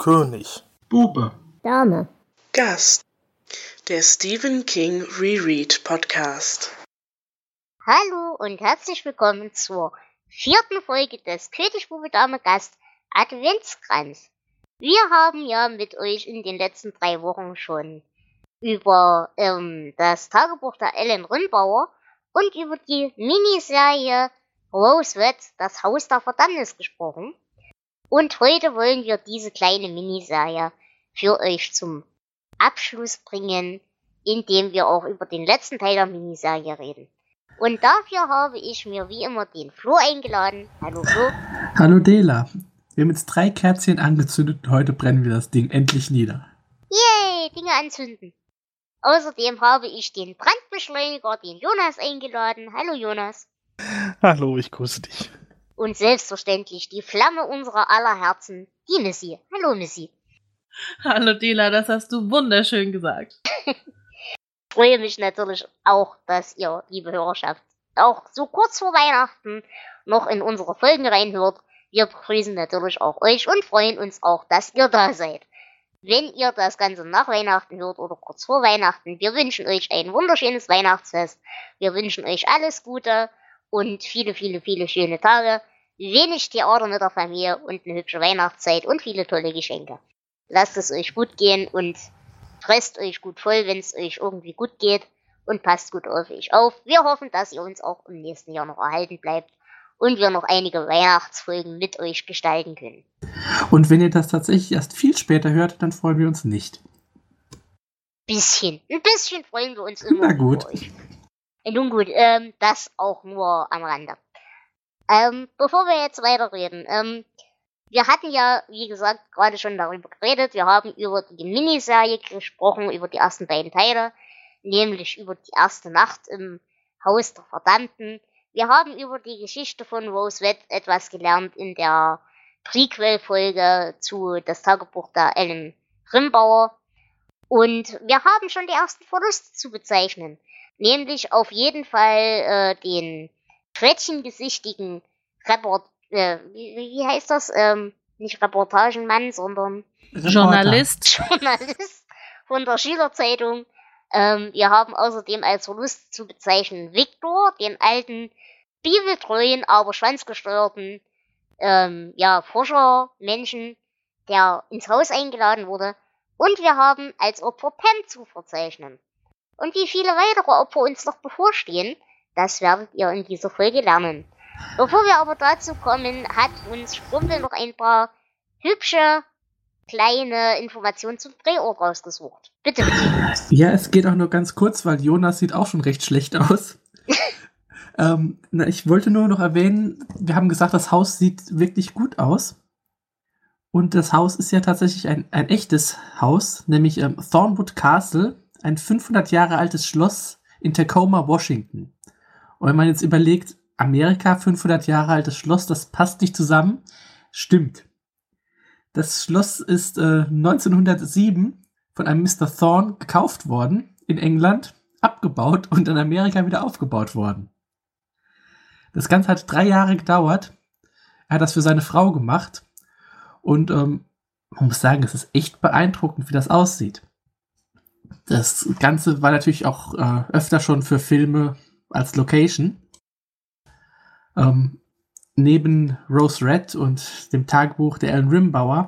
König. Bube. Dame. Gast. Der Stephen King Reread Podcast. Hallo und herzlich willkommen zur vierten Folge des König Bube Dame Gast Adventskranz. Wir haben ja mit euch in den letzten drei Wochen schon über ähm, das Tagebuch der Ellen Rimbauer und über die Miniserie Rose Red, das Haus der Verdammnis gesprochen. Und heute wollen wir diese kleine Miniserie für euch zum Abschluss bringen, indem wir auch über den letzten Teil der Miniserie reden. Und dafür habe ich mir wie immer den Flo eingeladen. Hallo Flo. Hallo Dela. Wir haben jetzt drei Kerzchen angezündet und heute brennen wir das Ding endlich nieder. Yay, Dinge anzünden. Außerdem habe ich den Brandbeschleuniger, den Jonas, eingeladen. Hallo Jonas. Hallo, ich grüße dich. Und selbstverständlich die Flamme unserer aller Herzen, die Missy. Hallo Missy. Hallo Dela, das hast du wunderschön gesagt. ich freue mich natürlich auch, dass ihr, liebe Hörerschaft, auch so kurz vor Weihnachten noch in unsere Folgen reinhört. Wir begrüßen natürlich auch euch und freuen uns auch, dass ihr da seid. Wenn ihr das Ganze nach Weihnachten hört oder kurz vor Weihnachten, wir wünschen euch ein wunderschönes Weihnachtsfest. Wir wünschen euch alles Gute und viele, viele, viele schöne Tage. Wenig Theater mit der Familie und eine hübsche Weihnachtszeit und viele tolle Geschenke. Lasst es euch gut gehen und fresst euch gut voll, wenn es euch irgendwie gut geht und passt gut auf euch auf. Wir hoffen, dass ihr uns auch im nächsten Jahr noch erhalten bleibt und wir noch einige Weihnachtsfolgen mit euch gestalten können. Und wenn ihr das tatsächlich erst viel später hört, dann freuen wir uns nicht. Bisschen. Ein bisschen freuen wir uns immer. Na gut. Euch. Nun gut, ähm, das auch nur am Rande. Ähm, bevor wir jetzt weiterreden, ähm, wir hatten ja, wie gesagt, gerade schon darüber geredet. Wir haben über die Miniserie gesprochen, über die ersten beiden Teile, nämlich über die erste Nacht im Haus der Verdammten. Wir haben über die Geschichte von Rose Red etwas gelernt in der Prequel-Folge zu Das Tagebuch der Ellen Rimbauer. Und wir haben schon die ersten Verluste zu bezeichnen. Nämlich auf jeden Fall äh, den frettchengesichtigen Report, äh, wie, wie heißt das? Ähm, nicht Reportagenmann, sondern Journalist. Journalist von der Schülerzeitung. Ähm, wir haben außerdem als Verlust zu bezeichnen Viktor, den alten, bibeltreuen, aber schwanzgesteuerten ähm, ja, Forschermenschen, der ins Haus eingeladen wurde. Und wir haben als Opfer Pam zu verzeichnen. Und wie viele weitere Opfer uns noch bevorstehen, das werdet ihr in dieser Folge lernen. Bevor wir aber dazu kommen, hat uns Strumpel noch ein paar hübsche kleine Informationen zum Drehort rausgesucht. Bitte, bitte. Ja, es geht auch nur ganz kurz, weil Jonas sieht auch schon recht schlecht aus. ähm, na, ich wollte nur noch erwähnen, wir haben gesagt, das Haus sieht wirklich gut aus. Und das Haus ist ja tatsächlich ein, ein echtes Haus, nämlich ähm, Thornwood Castle, ein 500 Jahre altes Schloss in Tacoma, Washington. Und wenn man jetzt überlegt, Amerika, 500 Jahre altes Schloss, das passt nicht zusammen. Stimmt. Das Schloss ist äh, 1907 von einem Mr. Thorne gekauft worden in England, abgebaut und in Amerika wieder aufgebaut worden. Das Ganze hat drei Jahre gedauert. Er hat das für seine Frau gemacht. Und ähm, man muss sagen, es ist echt beeindruckend, wie das aussieht. Das Ganze war natürlich auch äh, öfter schon für Filme als Location. Ähm, neben Rose Red und dem Tagebuch der Ellen Rimbauer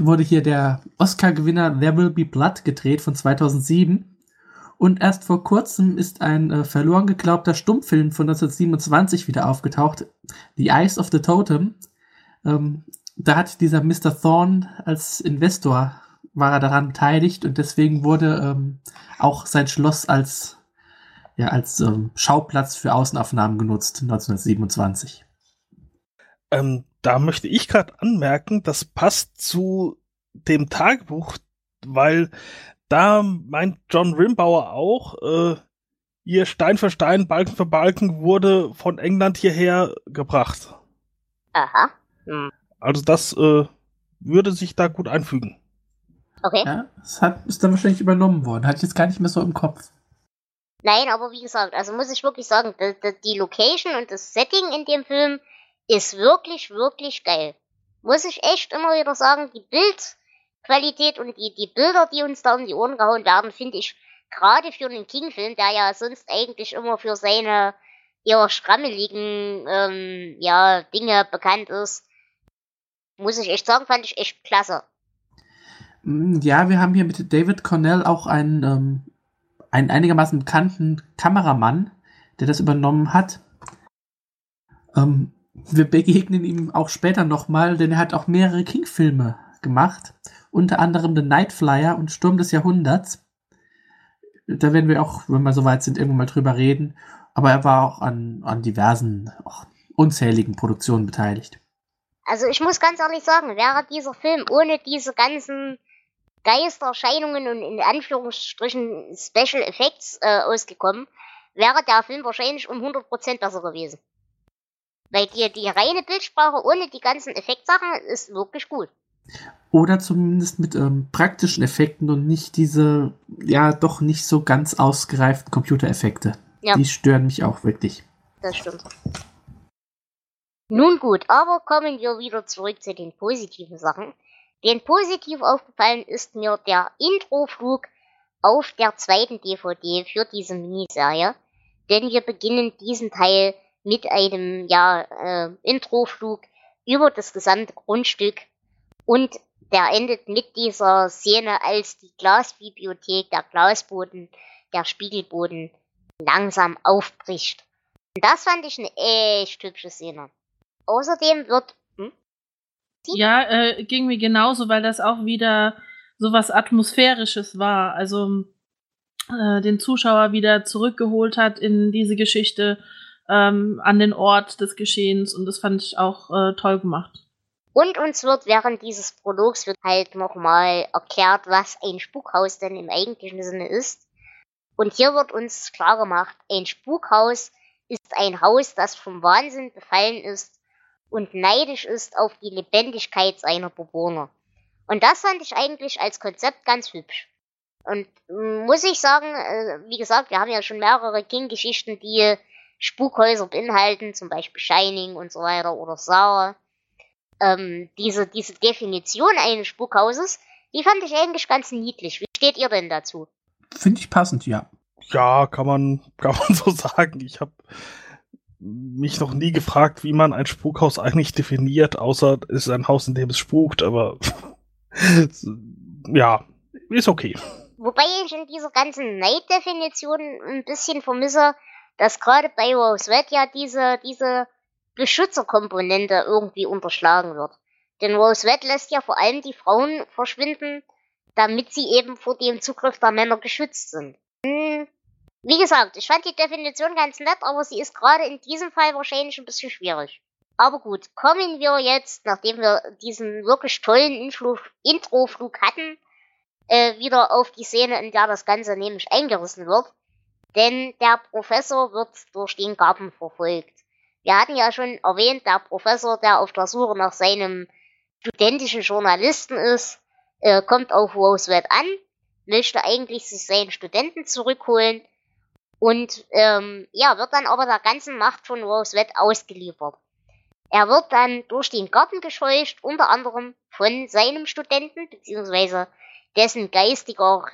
wurde hier der Oscar-Gewinner There Will Be Blood gedreht von 2007. Und erst vor kurzem ist ein äh, verloren geglaubter Stummfilm von 1927 wieder aufgetaucht, The Eyes of the Totem. Ähm, da hat dieser Mr. Thorne als Investor war er daran beteiligt und deswegen wurde ähm, auch sein Schloss als ja, als ähm, Schauplatz für Außenaufnahmen genutzt 1927. Ähm, da möchte ich gerade anmerken, das passt zu dem Tagebuch, weil da meint John Rimbauer auch, äh, ihr Stein für Stein, Balken für Balken wurde von England hierher gebracht. Aha. Hm. Also das äh, würde sich da gut einfügen. Okay. Ja, das hat, ist dann wahrscheinlich übernommen worden. Hatte ich jetzt gar nicht mehr so im Kopf. Nein, aber wie gesagt, also muss ich wirklich sagen, die, die Location und das Setting in dem Film ist wirklich, wirklich geil. muss ich echt immer wieder sagen, die Bildqualität und die, die Bilder, die uns da um die Ohren gehauen werden, finde ich gerade für einen King-Film, der ja sonst eigentlich immer für seine eher schrammeligen ähm, ja, Dinge bekannt ist, muss ich echt sagen, fand ich echt klasse. Ja, wir haben hier mit David Cornell auch einen, ähm, einen einigermaßen bekannten Kameramann, der das übernommen hat. Ähm, wir begegnen ihm auch später nochmal, denn er hat auch mehrere King-Filme gemacht. Unter anderem The Night Flyer und Sturm des Jahrhunderts. Da werden wir auch, wenn wir soweit sind, irgendwann mal drüber reden. Aber er war auch an, an diversen, auch unzähligen Produktionen beteiligt. Also ich muss ganz ehrlich sagen, wäre dieser Film ohne diese ganzen Geistererscheinungen und in Anführungsstrichen Special Effects äh, ausgekommen, wäre der Film wahrscheinlich um 100% besser gewesen. Weil die, die reine Bildsprache ohne die ganzen Effektsachen ist wirklich gut. Oder zumindest mit ähm, praktischen Effekten und nicht diese, ja, doch nicht so ganz ausgereiften Computereffekte. Ja. Die stören mich auch wirklich. Das stimmt. Nun gut, aber kommen wir wieder zurück zu den positiven Sachen. Denn positiv aufgefallen ist mir der Introflug auf der zweiten DVD für diese Miniserie. Denn wir beginnen diesen Teil mit einem ja, äh, Introflug über das gesamte Grundstück und der endet mit dieser Szene, als die Glasbibliothek, der Glasboden, der Spiegelboden langsam aufbricht. Und das fand ich eine echt hübsche Szene. Außerdem wird? Ja, äh, ging mir genauso, weil das auch wieder so was Atmosphärisches war. Also äh, den Zuschauer wieder zurückgeholt hat in diese Geschichte ähm, an den Ort des Geschehens und das fand ich auch äh, toll gemacht. Und uns wird während dieses Prologs wird halt nochmal erklärt, was ein Spukhaus denn im eigentlichen Sinne ist. Und hier wird uns klar gemacht, ein Spukhaus ist ein Haus, das vom Wahnsinn befallen ist und neidisch ist auf die Lebendigkeit seiner Bewohner. Und das fand ich eigentlich als Konzept ganz hübsch. Und mm, muss ich sagen, äh, wie gesagt, wir haben ja schon mehrere King-Geschichten, die Spukhäuser beinhalten, zum Beispiel Shining und so weiter oder Saw. Ähm, diese, diese Definition eines Spukhauses, die fand ich eigentlich ganz niedlich. Wie steht ihr denn dazu? Finde ich passend, ja. Ja, kann man, kann man so sagen. Ich habe mich noch nie gefragt, wie man ein Spukhaus eigentlich definiert, außer es ist ein Haus, in dem es spukt, aber ja, ist okay. Wobei ich in dieser ganzen Neid-Definition ein bisschen vermisse, dass gerade bei Rose Red ja diese, diese Beschützerkomponente irgendwie unterschlagen wird. Denn Rose Red lässt ja vor allem die Frauen verschwinden, damit sie eben vor dem Zugriff der Männer geschützt sind. Hm. Wie gesagt, ich fand die Definition ganz nett, aber sie ist gerade in diesem Fall wahrscheinlich ein bisschen schwierig. Aber gut, kommen wir jetzt, nachdem wir diesen wirklich tollen Introflug hatten, äh, wieder auf die Szene, in der das Ganze nämlich eingerissen wird. Denn der Professor wird durch den Garten verfolgt. Wir hatten ja schon erwähnt, der Professor, der auf der Suche nach seinem studentischen Journalisten ist, äh, kommt auf Roosevelt an, möchte eigentlich sich seinen Studenten zurückholen und ähm, ja, wird dann aber der ganzen Macht von Roosevelt ausgeliefert. Er wird dann durch den Garten gescheucht, unter anderem von seinem Studenten, beziehungsweise dessen geistiger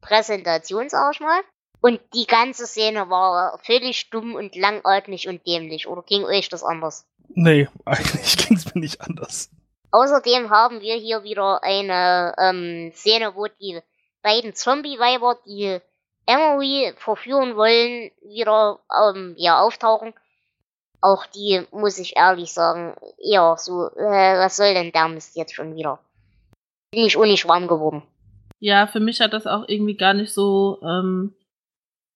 Repräsentation, sag ich mal. Und die ganze Szene war völlig dumm und langatmig und dämlich. Oder ging euch das anders? Nee, eigentlich ging es mir nicht anders. Außerdem haben wir hier wieder eine ähm, Szene, wo die beiden Zombie-Weiber, die Emery verführen wollen, wieder ähm, ja, auftauchen. Auch die, muss ich ehrlich sagen, eher so, äh, was soll denn der Mist jetzt schon wieder? Bin ich auch warm geworden. Ja, für mich hat das auch irgendwie gar nicht so ähm,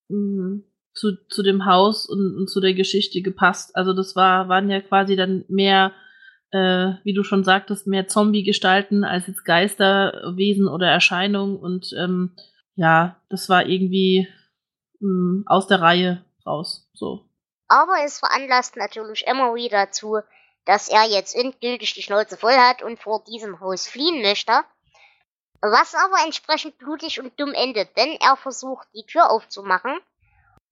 mh, zu, zu dem Haus und, und zu der Geschichte gepasst. Also das war, waren ja quasi dann mehr, äh, wie du schon sagtest, mehr Zombie-Gestalten als jetzt Geisterwesen oder Erscheinungen und ähm, ja, das war irgendwie mh, aus der Reihe raus. So. Aber es veranlasst natürlich Emery dazu, dass er jetzt endgültig die Schnauze voll hat und vor diesem Haus fliehen möchte. Was aber entsprechend blutig und dumm endet, denn er versucht die Tür aufzumachen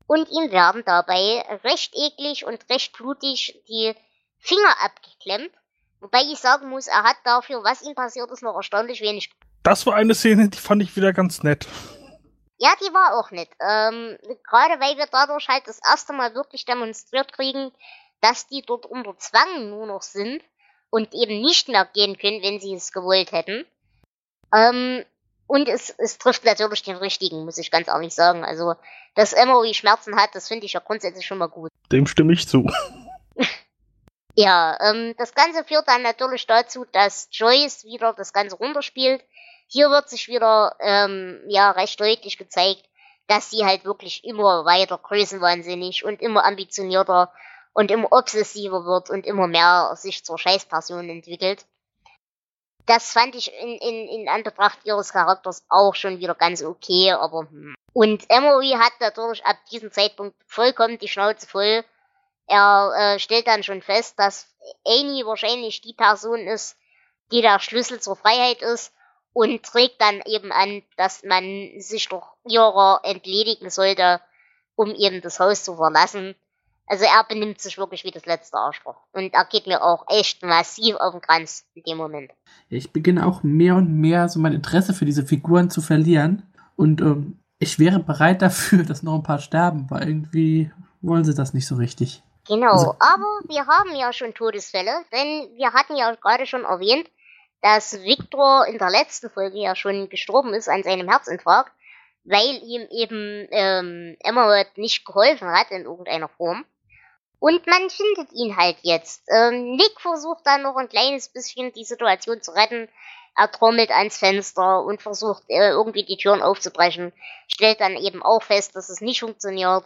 und ihm werden dabei recht eklig und recht blutig die Finger abgeklemmt, Wobei ich sagen muss, er hat dafür, was ihm passiert ist, noch erstaunlich wenig. Das war eine Szene, die fand ich wieder ganz nett. Ja, die war auch nett. Ähm, Gerade weil wir dadurch halt das erste Mal wirklich demonstriert kriegen, dass die dort unter Zwang nur noch sind und eben nicht mehr gehen können, wenn sie es gewollt hätten. Ähm, und es, es trifft natürlich den richtigen, muss ich ganz ehrlich sagen. Also, dass Emory Schmerzen hat, das finde ich ja grundsätzlich schon mal gut. Dem stimme ich zu. Ja, ähm, das Ganze führt dann natürlich dazu, dass Joyce wieder das Ganze runterspielt. Hier wird sich wieder ähm, ja recht deutlich gezeigt, dass sie halt wirklich immer weiter größenwahnsinnig und immer ambitionierter und immer obsessiver wird und immer mehr sich zur Scheißperson entwickelt. Das fand ich in, in, in Anbetracht ihres Charakters auch schon wieder ganz okay, aber hm. Und Emory hat natürlich ab diesem Zeitpunkt vollkommen die Schnauze voll. Er äh, stellt dann schon fest, dass Amy wahrscheinlich die Person ist, die der Schlüssel zur Freiheit ist und trägt dann eben an, dass man sich doch ihrer entledigen sollte, um eben das Haus zu verlassen. Also er benimmt sich wirklich wie das letzte Arschloch. Und er geht mir auch echt massiv auf den Kranz in dem Moment. Ich beginne auch mehr und mehr so mein Interesse für diese Figuren zu verlieren. Und ähm, ich wäre bereit dafür, dass noch ein paar sterben, weil irgendwie wollen sie das nicht so richtig. Genau, Also- aber wir haben ja schon Todesfälle, denn wir hatten ja gerade schon erwähnt, dass Victor in der letzten Folge ja schon gestorben ist an seinem Herzinfarkt, weil ihm eben ähm, Emerald nicht geholfen hat in irgendeiner Form. Und man findet ihn halt jetzt. Ähm, Nick versucht dann noch ein kleines bisschen die Situation zu retten. Er trommelt ans Fenster und versucht äh, irgendwie die Türen aufzubrechen. Stellt dann eben auch fest, dass es nicht funktioniert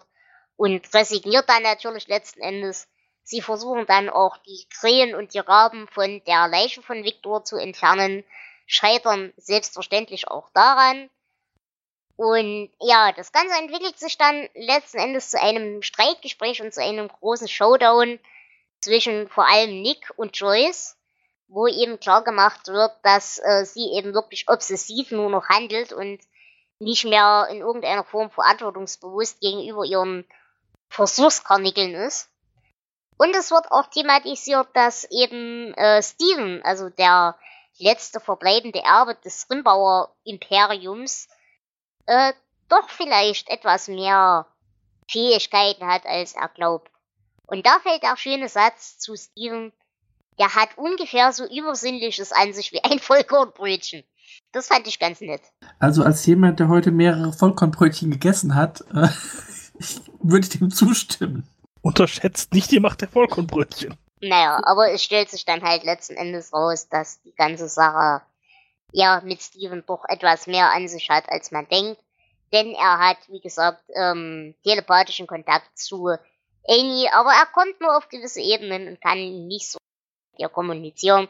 und resigniert dann natürlich letzten Endes. Sie versuchen dann auch die Krähen und die Raben von der Leiche von Victor zu entfernen, scheitern selbstverständlich auch daran. Und ja, das Ganze entwickelt sich dann letzten Endes zu einem Streitgespräch und zu einem großen Showdown zwischen vor allem Nick und Joyce, wo eben klar gemacht wird, dass äh, sie eben wirklich obsessiv nur noch handelt und nicht mehr in irgendeiner Form verantwortungsbewusst gegenüber ihren Versuchskarnickeln ist. Und es wird auch thematisiert, dass eben äh, Steven, also der letzte verbleibende Erbe des Rimbauer Imperiums, äh, doch vielleicht etwas mehr Fähigkeiten hat, als er glaubt. Und da fällt der schöne Satz zu Steven, der hat ungefähr so Übersinnliches an sich wie ein Vollkornbrötchen. Das fand ich ganz nett. Also als jemand, der heute mehrere Vollkornbrötchen gegessen hat, äh, ich würde dem zustimmen. Unterschätzt nicht die Macht der Vollkornbrötchen. Naja, aber es stellt sich dann halt letzten Endes raus, dass die ganze Sache ja mit Steven doch etwas mehr an sich hat, als man denkt. Denn er hat, wie gesagt, ähm, telepathischen Kontakt zu Amy, aber er kommt nur auf gewisse Ebenen und kann nicht so mit ihr kommunizieren,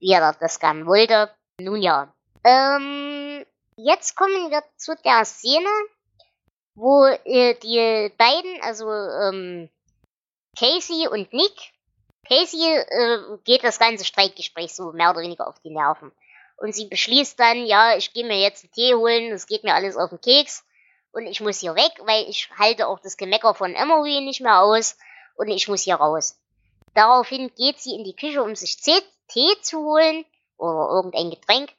wie er das gern wollte. Nun ja. Ähm, jetzt kommen wir zu der Szene, wo äh, die beiden, also ähm, Casey und Nick, Casey äh, geht das ganze Streitgespräch so mehr oder weniger auf die Nerven. Und sie beschließt dann, ja, ich gehe mir jetzt einen Tee holen, es geht mir alles auf den Keks und ich muss hier weg, weil ich halte auch das Gemecker von Emory nicht mehr aus und ich muss hier raus. Daraufhin geht sie in die Küche, um sich Tee zu holen oder irgendein Getränk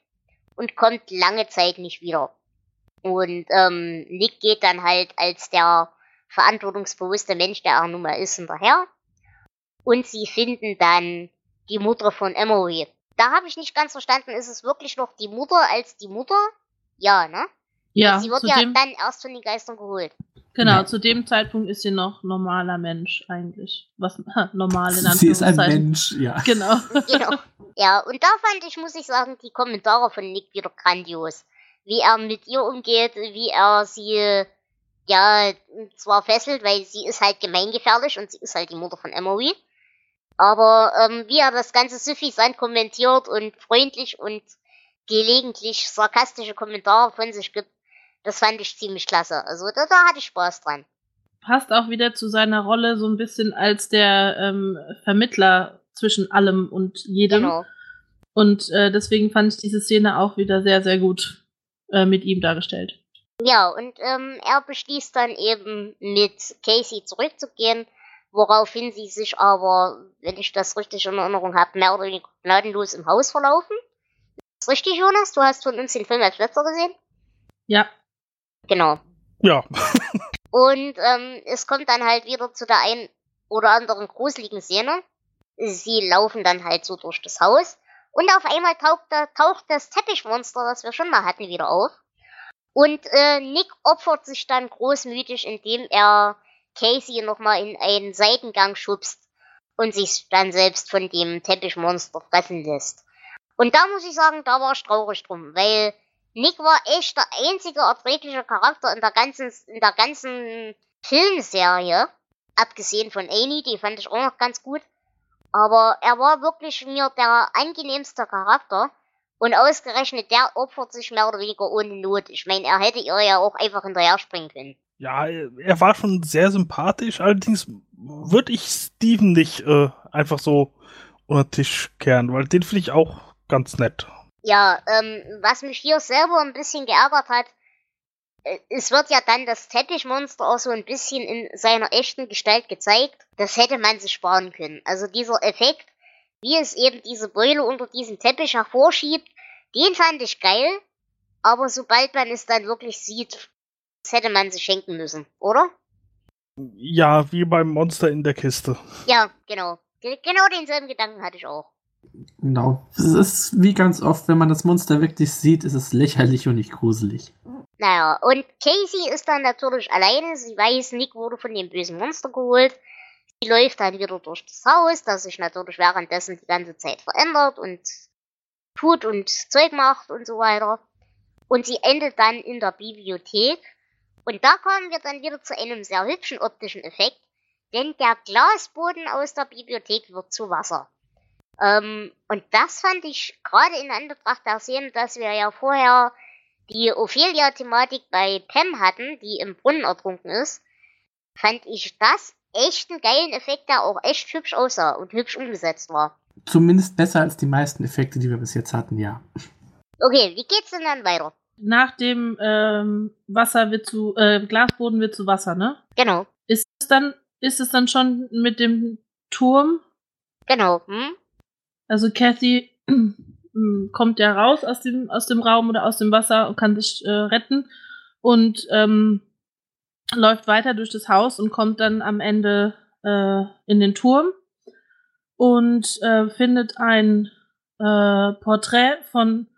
und kommt lange Zeit nicht wieder. Und ähm, Nick geht dann halt als der verantwortungsbewusste Mensch, der er nun mal ist, hinterher. Und sie finden dann die Mutter von Emory. Da habe ich nicht ganz verstanden, ist es wirklich noch die Mutter als die Mutter? Ja, ne? Ja, sie wird ja dann erst von den Geistern geholt. genau, Ja. zu dem Zeitpunkt ist sie noch normaler Mensch eigentlich. Was normal in Sie ist ein Anführungszeichen. Mensch, ja. Genau. Genau. Ja, und da fand ich, muss ich sagen, die Kommentare von Nick wieder grandios. Wie er mit ihr umgeht, wie er sie, ja, zwar fesselt, weil sie ist halt gemeingefährlich und sie ist halt die Mutter von Emory. Aber ähm, wie er das Ganze suffisant kommentiert und freundlich und gelegentlich sarkastische Kommentare von sich gibt, das fand ich ziemlich klasse. Also da, da hatte ich Spaß dran. Passt auch wieder zu seiner Rolle so ein bisschen als der ähm, Vermittler zwischen allem und jedem. Genau. Und äh, deswegen fand ich diese Szene auch wieder sehr, sehr gut äh, mit ihm dargestellt. Ja, und ähm, er beschließt dann eben mit Casey zurückzugehen, woraufhin sie sich aber, wenn ich das richtig in Erinnerung habe, mehr oder weniger gnadenlos im Haus verlaufen. Ist richtig, Jonas? Du hast von uns den Film als letzter gesehen? Ja. Genau. Ja. Und ähm, es kommt dann halt wieder zu der ein oder anderen gruseligen Szene. Sie laufen dann halt so durch das Haus. Und auf einmal taucht, da, taucht das Teppichmonster, das wir schon mal hatten, wieder auf. Und äh, Nick opfert sich dann großmütig, indem er Casey nochmal in einen Seitengang schubst und sich dann selbst von dem Teppichmonster fressen lässt. Und da muss ich sagen, da war ich traurig drum, weil Nick war echt der einzige erträgliche Charakter in der ganzen, in der ganzen Filmserie. Abgesehen von Annie, die fand ich auch noch ganz gut. Aber er war wirklich mir der angenehmste Charakter. Und ausgerechnet der opfert sich mehr oder weniger ohne Not. Ich meine, er hätte ihr ja auch einfach hinterher springen können. Ja, er war schon sehr sympathisch. Allerdings würde ich Steven nicht äh, einfach so unter den Tisch kehren, weil den finde ich auch ganz nett. Ja, ähm, was mich hier selber ein bisschen geärgert hat, äh, es wird ja dann das Teppichmonster auch so ein bisschen in seiner echten Gestalt gezeigt. Das hätte man sich sparen können. Also dieser Effekt, wie es eben diese Beule unter diesem Teppich hervorschiebt, den fand ich geil. Aber sobald man es dann wirklich sieht, das hätte man sich schenken müssen, oder? Ja, wie beim Monster in der Kiste. Ja, genau. Genau denselben Gedanken hatte ich auch. Genau. Es ist wie ganz oft, wenn man das Monster wirklich sieht, ist es lächerlich und nicht gruselig. Naja, und Casey ist dann natürlich alleine. Sie weiß, Nick wurde von dem bösen Monster geholt. Sie läuft dann wieder durch das Haus, das sich natürlich währenddessen die ganze Zeit verändert und tut und Zeug macht und so weiter. Und sie endet dann in der Bibliothek und da kommen wir dann wieder zu einem sehr hübschen optischen Effekt, denn der Glasboden aus der Bibliothek wird zu Wasser. Ähm, und das fand ich gerade in Anbetracht der Szene, dass wir ja vorher die Ophelia-Thematik bei Pam hatten, die im Brunnen ertrunken ist, fand ich das echt einen geilen Effekt, der auch echt hübsch aussah und hübsch umgesetzt war. Zumindest besser als die meisten Effekte, die wir bis jetzt hatten, ja. Okay, wie geht's denn dann weiter? Nach dem ähm, Wasser wird zu, äh, Glasboden wird zu Wasser, ne? Genau. Ist es dann, ist es dann schon mit dem Turm? Genau. Hm? Also Kathy kommt ja raus aus dem, aus dem Raum oder aus dem Wasser und kann sich äh, retten und ähm, läuft weiter durch das Haus und kommt dann am Ende äh, in den Turm und äh, findet ein äh, Porträt von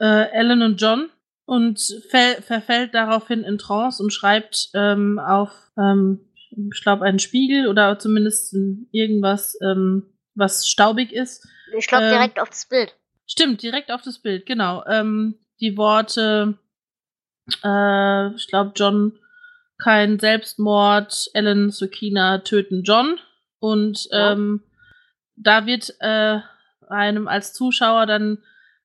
äh, Ellen und John und verfällt daraufhin in Trance und schreibt ähm, auf, ähm, ich glaube, einen Spiegel oder zumindest irgendwas, ähm, was staubig ist. Ich glaube, direkt auf das Bild. Stimmt, direkt auf das Bild, genau. Ähm, die Worte, äh, ich glaube, John, kein Selbstmord, Ellen, Sukina töten John. Und ja. ähm, da wird äh, einem als Zuschauer dann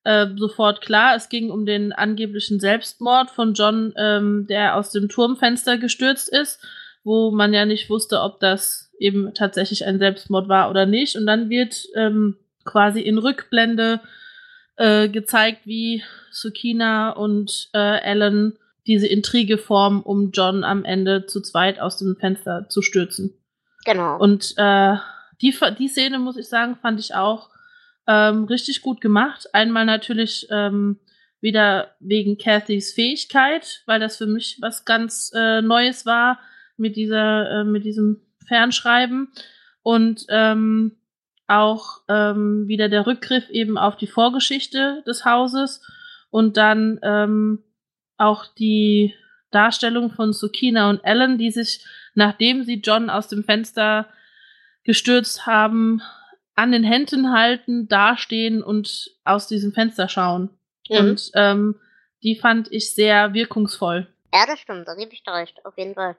äh, sofort klar, es ging um den angeblichen Selbstmord von John, ähm, der aus dem Turmfenster gestürzt ist, wo man ja nicht wusste, ob das eben tatsächlich ein Selbstmord war oder nicht. Und dann wird ähm, quasi in Rückblende äh, gezeigt, wie Sukina und äh, Ellen diese Intrige formen, um John am Ende zu zweit aus dem Fenster zu stürzen. Genau. Und äh, die, die Szene, muss ich sagen, fand ich auch ähm, richtig gut gemacht. Einmal natürlich ähm, wieder wegen Cathys Fähigkeit, weil das für mich was ganz äh, Neues war mit dieser, äh, mit diesem Fernschreiben und ähm, auch ähm, wieder der Rückgriff eben auf die Vorgeschichte des Hauses und dann ähm, auch die Darstellung von Sukina und Ellen, die sich, nachdem sie John aus dem Fenster gestürzt haben, an den Händen halten, dastehen und aus diesem Fenster schauen. Mhm. Und ähm, die fand ich sehr wirkungsvoll. Ja, das stimmt, da gebe ich dir recht, auf jeden Fall.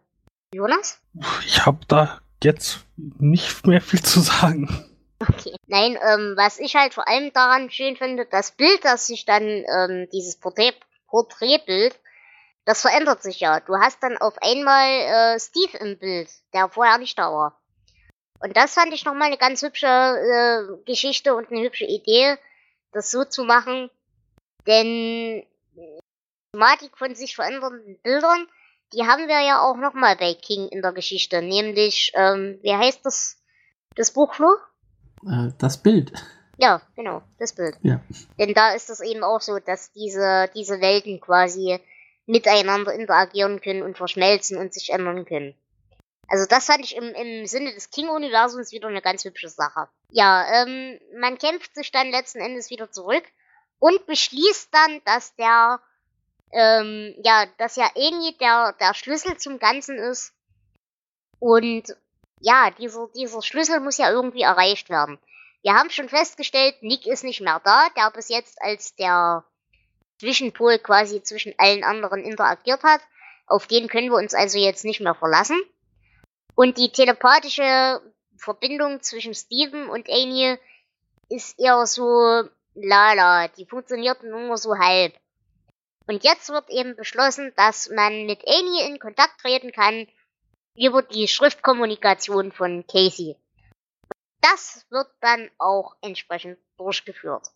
Jonas? Ich habe da jetzt nicht mehr viel zu sagen. Okay. Nein, ähm, was ich halt vor allem daran schön finde, das Bild, das sich dann, ähm, dieses Porträt, Porträtbild, das verändert sich ja. Du hast dann auf einmal äh, Steve im Bild, der vorher nicht da war. Und das fand ich nochmal eine ganz hübsche äh, Geschichte und eine hübsche Idee, das so zu machen. Denn die Thematik von sich verändernden Bildern, die haben wir ja auch nochmal bei King in der Geschichte, nämlich, ähm, wie heißt das, das Buch nur? Äh, das Bild. Ja, genau, das Bild. Ja. Denn da ist es eben auch so, dass diese, diese Welten quasi miteinander interagieren können und verschmelzen und sich ändern können. Also das fand ich im, im Sinne des King-Universums wieder eine ganz hübsche Sache. Ja, ähm, man kämpft sich dann letzten Endes wieder zurück und beschließt dann, dass der, ähm, ja, dass ja irgendwie der, der Schlüssel zum Ganzen ist. Und ja, dieser, dieser Schlüssel muss ja irgendwie erreicht werden. Wir haben schon festgestellt, Nick ist nicht mehr da, der bis jetzt als der Zwischenpol quasi zwischen allen anderen interagiert hat. Auf den können wir uns also jetzt nicht mehr verlassen. Und die telepathische Verbindung zwischen Steven und Amy ist eher so lala, die funktioniert nur so halb. Und jetzt wird eben beschlossen, dass man mit Amy in Kontakt treten kann über die Schriftkommunikation von Casey. Das wird dann auch entsprechend durchgeführt.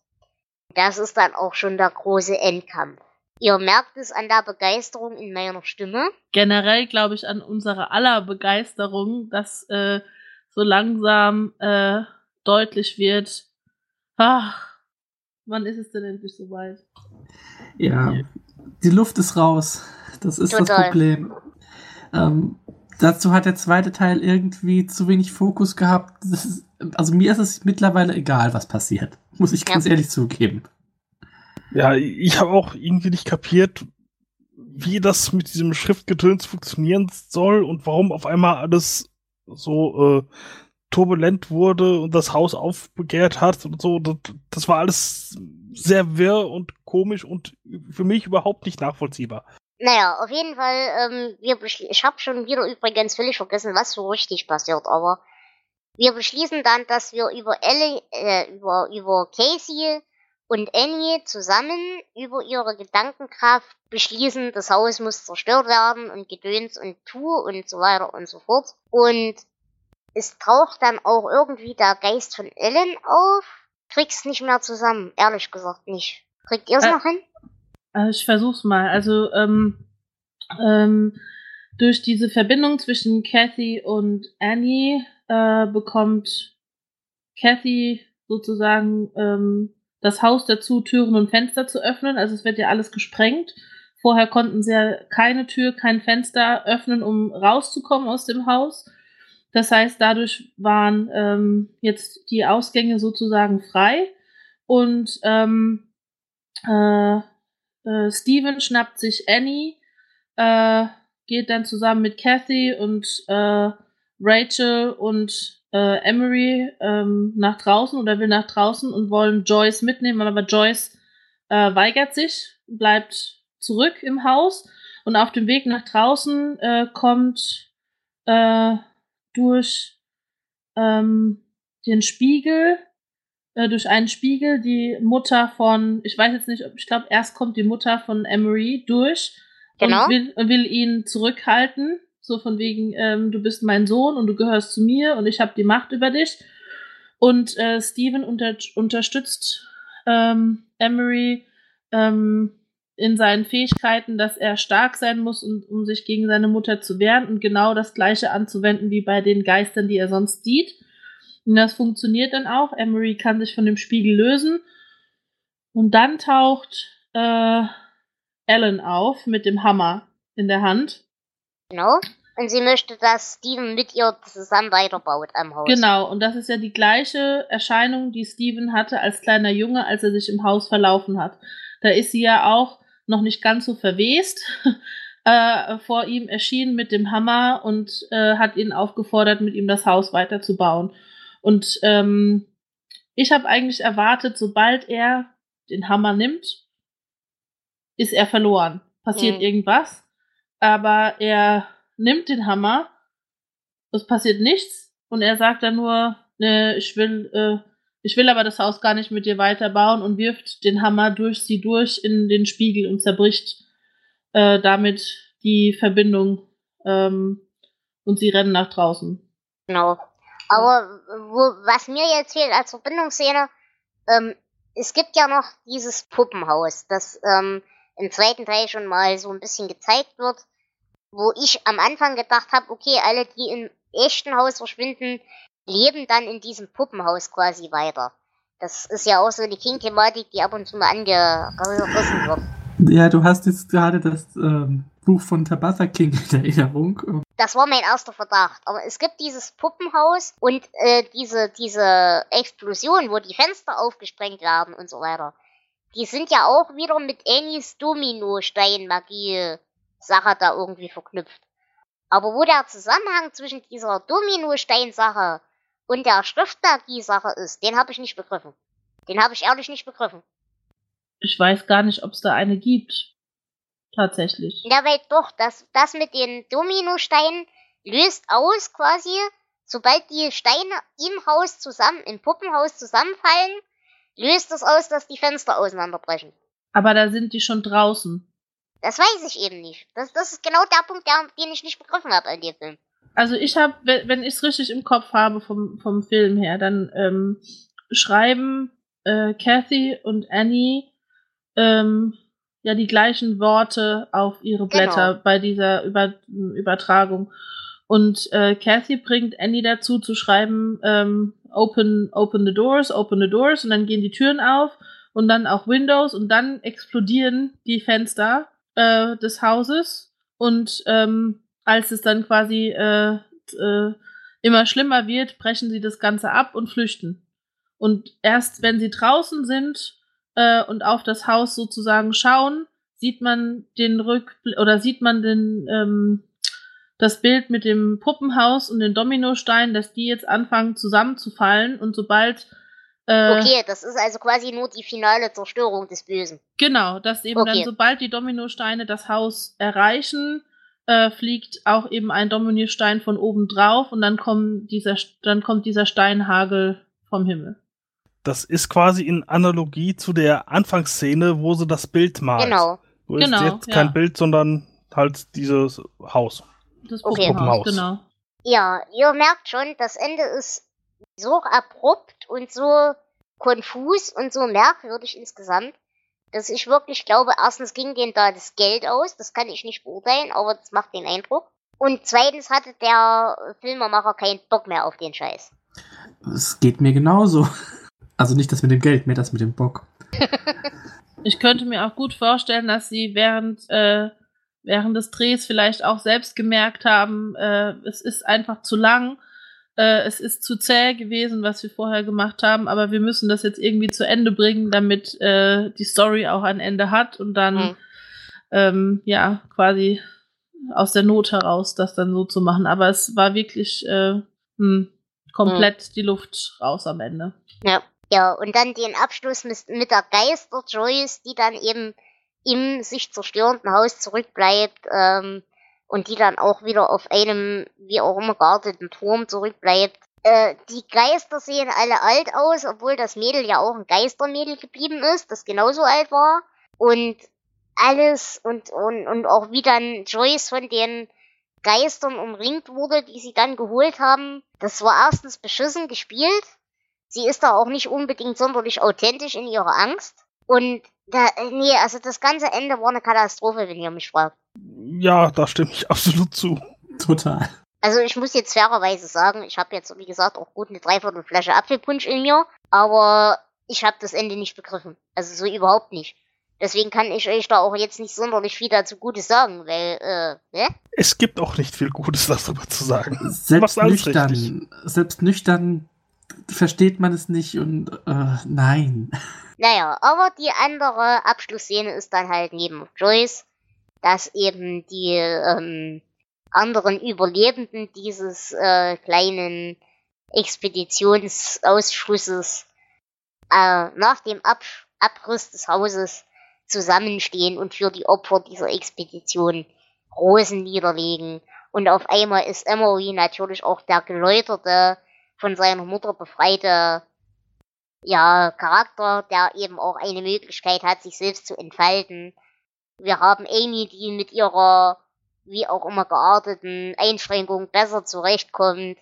Das ist dann auch schon der große Endkampf. Ihr merkt es an der Begeisterung in meiner Stimme. Generell glaube ich an unserer aller Begeisterung, dass äh, so langsam äh, deutlich wird, ach, wann ist es denn endlich soweit? Ja, die Luft ist raus. Das ist das Total. Problem. Ähm, dazu hat der zweite Teil irgendwie zu wenig Fokus gehabt. Das ist, also mir ist es mittlerweile egal, was passiert. Muss ich ganz Ja. ehrlich zugeben. Ja, ich habe auch irgendwie nicht kapiert, wie das mit diesem Schriftgetöns funktionieren soll und warum auf einmal alles so äh, turbulent wurde und das Haus aufbegehrt hat und so. Das, das war alles sehr wirr und komisch und für mich überhaupt nicht nachvollziehbar. Naja, auf jeden Fall, ähm, wir ich habe schon wieder übrigens völlig vergessen, was so richtig passiert, aber wir beschließen dann, dass wir über Ellie, äh, über, über Casey und Annie zusammen über ihre Gedankenkraft beschließen, das Haus muss zerstört werden und Gedöns und Tu und so weiter und so fort. Und es taucht dann auch irgendwie der Geist von Ellen auf. Krieg's nicht mehr zusammen, ehrlich gesagt nicht. Kriegt ihr's Äh, noch hin? Also ich versuch's mal. Also ähm, ähm, durch diese Verbindung zwischen Kathy und Annie äh, bekommt Kathy sozusagen ähm, das Haus dazu, Türen und Fenster zu öffnen. Also es wird ja alles gesprengt. Vorher konnten sie ja keine Tür, kein Fenster öffnen, um rauszukommen aus dem Haus. Das heißt, dadurch waren ähm, jetzt die Ausgänge sozusagen frei. Und ähm, äh, äh, Steven schnappt sich Annie, äh, geht dann zusammen mit Kathy und äh, Rachel und äh, Emery ähm, nach draußen oder will nach draußen und wollen Joyce mitnehmen, aber Joyce äh, weigert sich, bleibt zurück im Haus und auf dem Weg nach draußen äh, kommt äh, durch ähm, den Spiegel äh, durch einen Spiegel die Mutter von, ich weiß jetzt nicht, ob ich glaube, erst kommt die Mutter von Emery durch Genau. und will, und will ihn zurückhalten, so von wegen, ähm, du bist mein Sohn und du gehörst zu mir und ich habe die Macht über dich. Und äh, Steven unter, unterstützt ähm, Emery ähm, in seinen Fähigkeiten, dass er stark sein muss, und, um sich gegen seine Mutter zu wehren und genau das gleiche anzuwenden wie bei den Geistern, die er sonst sieht. Und das funktioniert dann auch. Emery kann sich von dem Spiegel lösen. Und dann taucht äh, Ellen auf mit dem Hammer in der Hand. Genau. Und sie möchte, dass Steven mit ihr zusammen weiterbaut am Haus. Genau, und das ist ja die gleiche Erscheinung, die Steven hatte als kleiner Junge, als er sich im Haus verlaufen hat. Da ist sie ja auch noch nicht ganz so verwest äh, vor ihm erschienen mit dem Hammer und äh, hat ihn aufgefordert, mit ihm das Haus weiterzubauen. Und ähm, ich habe eigentlich erwartet, sobald er den Hammer nimmt, ist er verloren. Passiert Mhm. irgendwas, aber er nimmt den Hammer, es passiert nichts und er sagt dann nur, ne, ich will, äh, ich will aber das Haus gar nicht mit dir weiterbauen und wirft den Hammer durch sie durch in den Spiegel und zerbricht äh, damit die Verbindung ähm, und sie rennen nach draußen. Genau. Aber wo, was mir jetzt fehlt als Verbindungsszene, ähm, es gibt ja noch dieses Puppenhaus, das ähm, im zweiten Teil schon mal so ein bisschen gezeigt wird. wo ich am Anfang gedacht habe, okay, alle, die im echten Haus verschwinden, leben dann in diesem Puppenhaus quasi weiter. Das ist ja auch so eine King-Thematik, die ab und zu mal angerissen wird. Ja, du hast jetzt gerade das ähm, Buch von Tabitha King in Erinnerung. Das war mein erster Verdacht. Aber es gibt dieses Puppenhaus und äh, diese, diese Explosion, wo die Fenster aufgesprengt werden und so weiter. Die sind ja auch wieder mit Annies Domino-Stein-Magie-Sache da irgendwie verknüpft. Aber wo der Zusammenhang zwischen dieser Domino-Stein-Sache und der Schriftmagie-Sache ist, den habe ich nicht begriffen. Den habe ich ehrlich nicht begriffen. Ich weiß gar nicht, ob es da eine gibt. Tatsächlich. Ja, weil doch, das, das mit den Dominosteinen löst aus quasi, sobald die Steine im Haus zusammen, im Puppenhaus zusammenfallen, löst das aus, dass die Fenster auseinanderbrechen. Aber da sind die schon draußen. Das weiß ich eben nicht. Das, das ist genau der Punkt, der, den ich nicht begriffen habe an dem Film. Also ich habe, wenn ich es richtig im Kopf habe vom, vom Film her, dann ähm, schreiben äh, Kathy und Annie ähm, ja die gleichen Worte auf ihre Blätter Genau. bei dieser Über Übertragung. Und äh, Kathy bringt Annie dazu zu schreiben, ähm, open, open the doors, open the doors, und dann gehen die Türen auf und dann auch Windows und dann explodieren die Fenster äh, des Hauses. Und ähm, als es dann quasi äh, äh, immer schlimmer wird, brechen sie das Ganze ab und flüchten. Und erst wenn sie draußen sind äh, und auf das Haus sozusagen schauen, sieht man den Rückblick oder sieht man den ähm, das Bild mit dem Puppenhaus und den Dominosteinen, dass die jetzt anfangen zusammenzufallen und sobald äh, Okay, das ist also quasi nur die finale Zerstörung des Bösen. Genau, dass eben Okay. dann, sobald die Dominosteine das Haus erreichen, äh, fliegt auch eben ein Dominostein von oben drauf und dann kommt dieser, dann kommt dieser Steinhagel vom Himmel. Das ist quasi in Analogie zu der Anfangsszene, wo sie das Bild malt. Genau. Wo ist Genau, jetzt kein ja. Bild, sondern halt dieses Haus. Das Okay. Puppenhaus, genau. Ja, ihr merkt schon, das Ende ist so abrupt und so konfus und so merkwürdig insgesamt, dass ich wirklich glaube, erstens ging denen da das Geld aus, das kann ich nicht beurteilen, aber das macht den Eindruck. Und zweitens hatte der Filmemacher keinen Bock mehr auf den Scheiß. Es geht mir genauso. Also nicht das mit dem Geld, mehr das mit dem Bock. Ich könnte mir auch gut vorstellen, dass sie während, äh, während des Drehs vielleicht auch selbst gemerkt haben, äh, es ist einfach zu lang, äh, es ist zu zäh gewesen, was wir vorher gemacht haben, aber wir müssen das jetzt irgendwie zu Ende bringen, damit äh, die Story auch ein Ende hat und dann Hm. ähm, ja quasi aus der Not heraus das dann so zu machen. Aber es war wirklich äh, hm, komplett die Luft raus am Ende. Ja. Ja, und dann den Abschluss mit, mit der Geister Joyce, die dann eben im sich zerstörenden Haus zurückbleibt ähm, und die dann auch wieder auf einem, wie auch immer gearteten Turm zurückbleibt. Äh, die Geister sehen alle alt aus, obwohl das Mädel ja auch ein Geistermädel geblieben ist, das genauso alt war. Und alles und, und, und auch wie dann Joyce von den Geistern umringt wurde, die sie dann geholt haben, das war erstens beschissen gespielt. Sie ist da auch nicht unbedingt sonderlich authentisch in ihrer Angst. Und da, nee, also das ganze Ende war eine Katastrophe, wenn ihr mich fragt. Ja, da stimme ich absolut zu. Total. Also ich muss jetzt fairerweise sagen, ich habe jetzt, wie gesagt, auch gut eine Dreiviertel Flasche Apfelpunsch in mir, aber ich habe das Ende nicht begriffen. Also so überhaupt nicht. Deswegen kann ich euch da auch jetzt nicht sonderlich viel dazu Gutes sagen, weil, äh, ne? Es gibt auch nicht viel Gutes darüber zu sagen. Selbst nüchtern, selbst nüchtern versteht man es nicht und äh, nein. Naja, aber die andere Abschlussszene ist dann halt neben Joyce, dass eben die ähm, anderen Überlebenden dieses äh, kleinen Expeditionsausschusses äh, nach dem Ab Abriss des Hauses zusammenstehen und für die Opfer dieser Expedition Rosen niederlegen. Und auf einmal ist Emery natürlich auch der geläuterte, von seiner Mutter befreite ja, Charakter, der eben auch eine Möglichkeit hat, sich selbst zu entfalten. Wir haben Amy, die mit ihrer, wie auch immer gearteten Einschränkung besser zurechtkommt.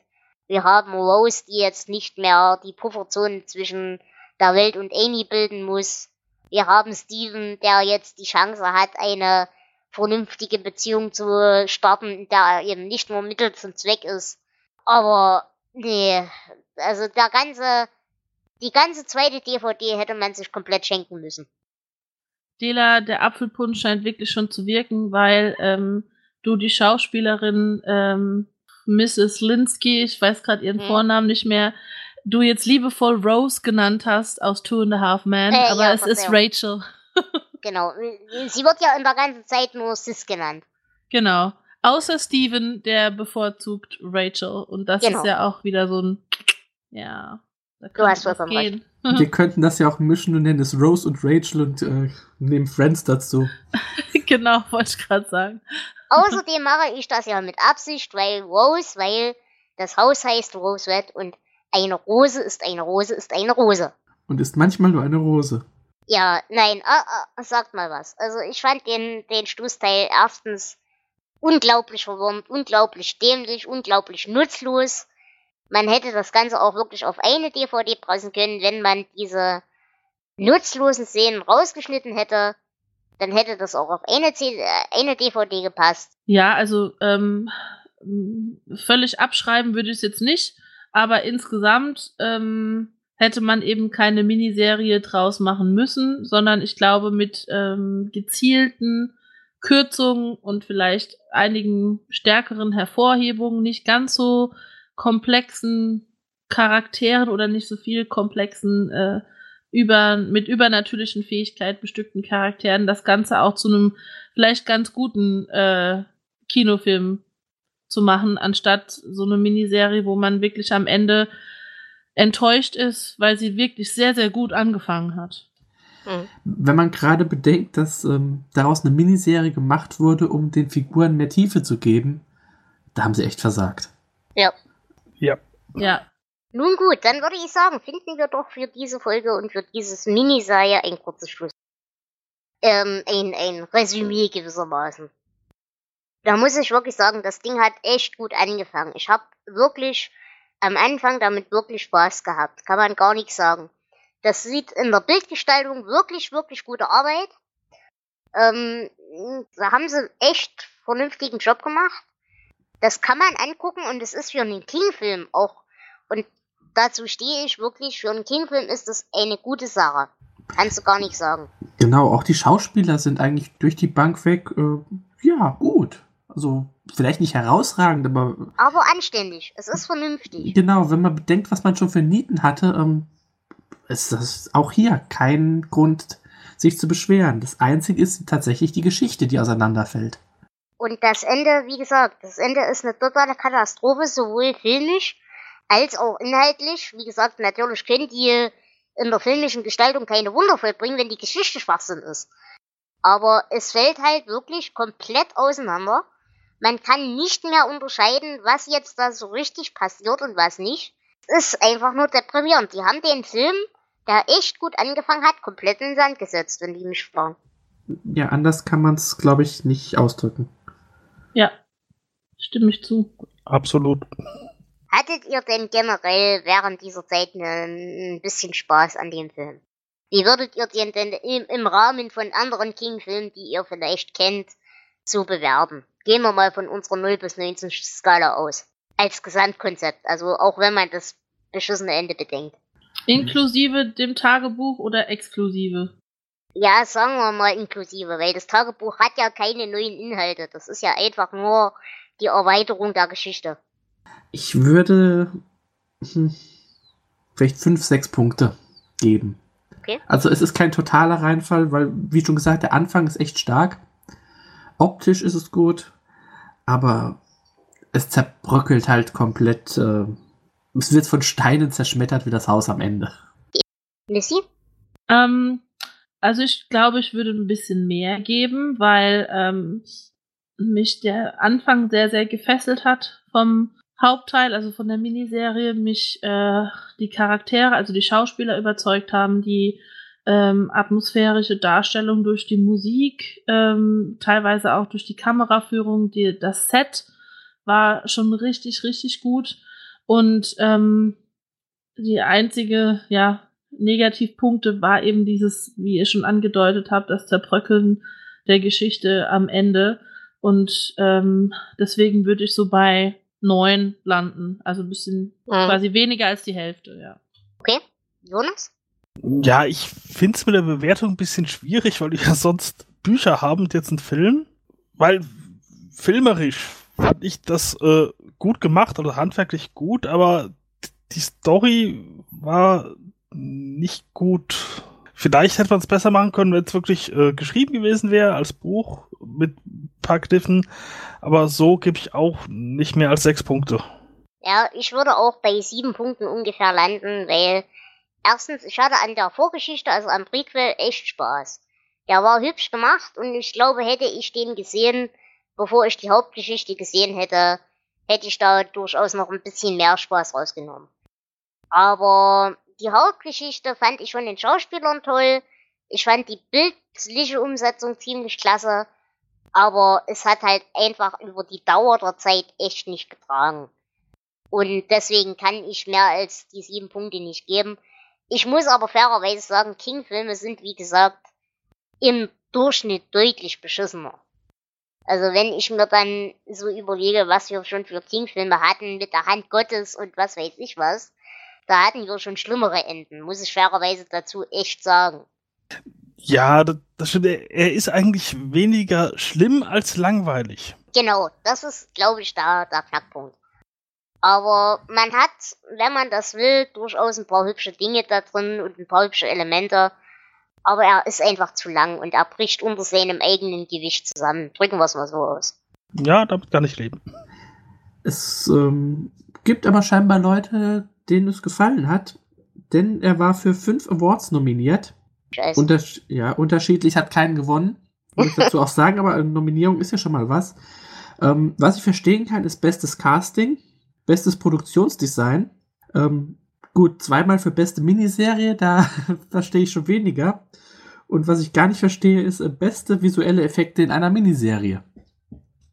Wir haben Rose, die jetzt nicht mehr die Pufferzone zwischen der Welt und Amy bilden muss. Wir haben Steven, der jetzt die Chance hat, eine vernünftige Beziehung zu starten, der eben nicht nur Mittel zum Zweck ist. Aber nee, also der ganze, die ganze zweite DVD hätte man sich komplett schenken müssen. Dela, der Apfelpunsch scheint wirklich schon zu wirken, weil ähm, du die Schauspielerin ähm, Mrs. Linsky, ich weiß gerade ihren Hm. Vornamen nicht mehr, du jetzt liebevoll Rose genannt hast aus Two and a Half Men, Äh, aber ja, es ist. Rachel. Genau. Sie wird ja in der ganzen Zeit nur Sis genannt. Genau. Außer Steven, der bevorzugt Rachel. Und das Genau. ist ja auch wieder so ein. Ja. Da Du hast was vollkommen gehen. Wir könnten das ja auch mischen und nennen es Rose und Rachel und äh, nehmen Friends dazu. genau, wollte ich gerade sagen. Außerdem mache ich das ja mit Absicht, weil Rose, weil das Haus heißt Rosewood und eine Rose ist eine Rose ist eine Rose. Und ist manchmal nur eine Rose. Ja, nein, ah, ah, sagt mal was. Also ich fand den, den Stoßteil erstens unglaublich verwirrend, unglaublich dämlich, unglaublich nutzlos. Man hätte das Ganze auch wirklich auf eine DVD preisen können, wenn man diese nutzlosen Szenen rausgeschnitten hätte. Dann hätte das auch auf eine, C äh, eine DVD gepasst. Ja, also ähm, völlig abschreiben würde ich es jetzt nicht, aber insgesamt ähm, hätte man eben keine Miniserie draus machen müssen, sondern ich glaube mit ähm, gezielten Kürzungen und vielleicht einigen stärkeren Hervorhebungen, nicht ganz so komplexen Charakteren oder nicht so viel komplexen äh, über mit übernatürlichen Fähigkeiten bestückten Charakteren das Ganze auch zu einem vielleicht ganz guten äh, Kinofilm zu machen, anstatt so eine Miniserie, wo man wirklich am Ende enttäuscht ist, weil sie wirklich sehr, sehr gut angefangen hat. Hm. Wenn man gerade bedenkt, dass ähm, daraus eine Miniserie gemacht wurde, um den Figuren mehr Tiefe zu geben, da haben sie echt versagt. Ja. Ja. Ja, Nun gut, dann würde ich sagen, finden wir doch für diese Folge und für dieses Miniserie ein kurzes Schluss. Ähm, ein, ein Resümee gewissermaßen. Da muss ich wirklich sagen, das Ding hat echt gut angefangen. Ich habe wirklich am Anfang damit wirklich Spaß gehabt. Kann man gar nichts sagen. Das sieht in der Bildgestaltung wirklich, wirklich gute Arbeit. Ähm, da haben sie echt vernünftigen Job gemacht. Das kann man angucken und es ist für einen King-Film auch. Und dazu stehe ich wirklich. Für einen King-Film ist das eine gute Sache. Kannst du gar nicht sagen. Genau, auch die Schauspieler sind eigentlich durch die Bank weg, äh, ja, gut. Also, vielleicht nicht herausragend, aber Aber anständig. Es ist vernünftig. genau, wenn man bedenkt, was man schon für Nieten hatte, ähm, ist das auch hier kein Grund, sich zu beschweren. Das Einzige ist tatsächlich die Geschichte, die auseinanderfällt. Und das Ende, wie gesagt, das Ende ist eine totale Katastrophe, sowohl filmisch als auch inhaltlich. Wie gesagt, natürlich können die in der filmischen Gestaltung keine Wunder vollbringen, wenn die Geschichte Schwachsinn ist. Aber es fällt halt wirklich komplett auseinander. Man kann nicht mehr unterscheiden, was jetzt da so richtig passiert und was nicht. Es ist einfach nur deprimierend. Die haben den Film, der echt gut angefangen hat, komplett in den Sand gesetzt, wenn die mich fragen. Ja, anders kann man es, glaube ich, nicht ausdrücken. ja, stimme ich zu. Absolut. Hattet ihr denn generell während dieser Zeit ne- ein bisschen Spaß an dem Film? Wie würdet ihr den denn im, im Rahmen von anderen King-Filmen, die ihr vielleicht kennt, so bewerben? Gehen wir mal von unserer 0 bis 19 Skala aus. Als Gesamtkonzept, also auch wenn man das beschissene Ende bedenkt. Inklusive dem Tagebuch oder exklusive? Ja, sagen wir mal inklusive, weil das Tagebuch hat ja keine neuen Inhalte. Das ist ja einfach nur die Erweiterung der Geschichte. Ich würde hm, vielleicht fünf, sechs Punkte geben. Okay. Also es ist kein totaler Reinfall, weil, wie schon gesagt, der Anfang ist echt stark. Optisch ist es gut, aber es zerbröckelt halt komplett. Äh, es wird von Steinen zerschmettert wie das Haus am Ende. Missy? Ähm, also ich glaube, ich würde ein bisschen mehr geben, weil ähm, mich der Anfang sehr, sehr gefesselt hat vom Hauptteil, also von der Miniserie, mich äh, die Charaktere, also die Schauspieler überzeugt haben, die ähm, atmosphärische Darstellung durch die Musik, ähm, teilweise auch durch die Kameraführung, die, das Set war schon richtig, richtig gut. Und ähm, die einzige, ja, Negativpunkte war eben dieses, wie ihr schon angedeutet habt, das Zerbröckeln der Geschichte am Ende. Und ähm, deswegen würde ich so bei neun landen. Also ein bisschen Mhm. quasi weniger als die Hälfte, ja. Okay, Jonas? Ja, ich finde es mit der Bewertung ein bisschen schwierig, weil wir ja sonst Bücher haben und jetzt einen Film. Weil filmerisch fand ich das äh, gut gemacht oder handwerklich gut, aber die Story war nicht gut. Vielleicht hätte man es besser machen können, wenn es wirklich äh, geschrieben gewesen wäre als Buch mit ein paar Kniffen. Aber so gebe ich auch nicht mehr als sechs Punkte. Ja, ich würde auch bei sieben Punkten ungefähr landen, weil erstens, ich hatte an der Vorgeschichte, also am Prequel, echt Spaß. Der war hübsch gemacht und ich glaube, hätte ich den gesehen, bevor ich die Hauptgeschichte gesehen hätte, hätte ich da durchaus noch ein bisschen mehr Spaß rausgenommen. Aber die Hauptgeschichte fand ich von den Schauspielern toll. Ich fand die bildliche Umsetzung ziemlich klasse. Aber es hat halt einfach über die Dauer der Zeit echt nicht getragen. Und deswegen kann ich mehr als die sieben Punkte nicht geben. Ich muss aber fairerweise sagen, King-Filme sind, wie gesagt, im Durchschnitt deutlich beschissener. Also wenn ich mir dann so überlege, was wir schon für King-Filme hatten mit der Hand Gottes und was weiß ich was, da hatten wir schon schlimmere Enden, muss ich fairerweise dazu echt sagen. Ja, das, stimmt. Er, er ist eigentlich weniger schlimm als langweilig. Genau, das ist, glaube ich, da der Knackpunkt. Aber man hat, wenn man das will, durchaus ein paar hübsche Dinge da drin und ein paar hübsche Elemente. Aber er ist einfach zu lang und er bricht unter seinem eigenen Gewicht zusammen. Drücken wir es mal so aus. Ja, damit kann ich leben. Es ähm, gibt aber scheinbar Leute, denen es gefallen hat, denn er war für fünf Awards nominiert. Scheiße. Untersch ja, unterschiedlich hat keinen gewonnen. Muss ich dazu auch sagen, aber eine Nominierung ist ja schon mal was. Ähm, was ich verstehen kann, ist bestes Casting, bestes Produktionsdesign. Ähm, gut, zweimal für beste Miniserie, da verstehe ich schon weniger. Und was ich gar nicht verstehe, ist äh, beste visuelle Effekte in einer Miniserie.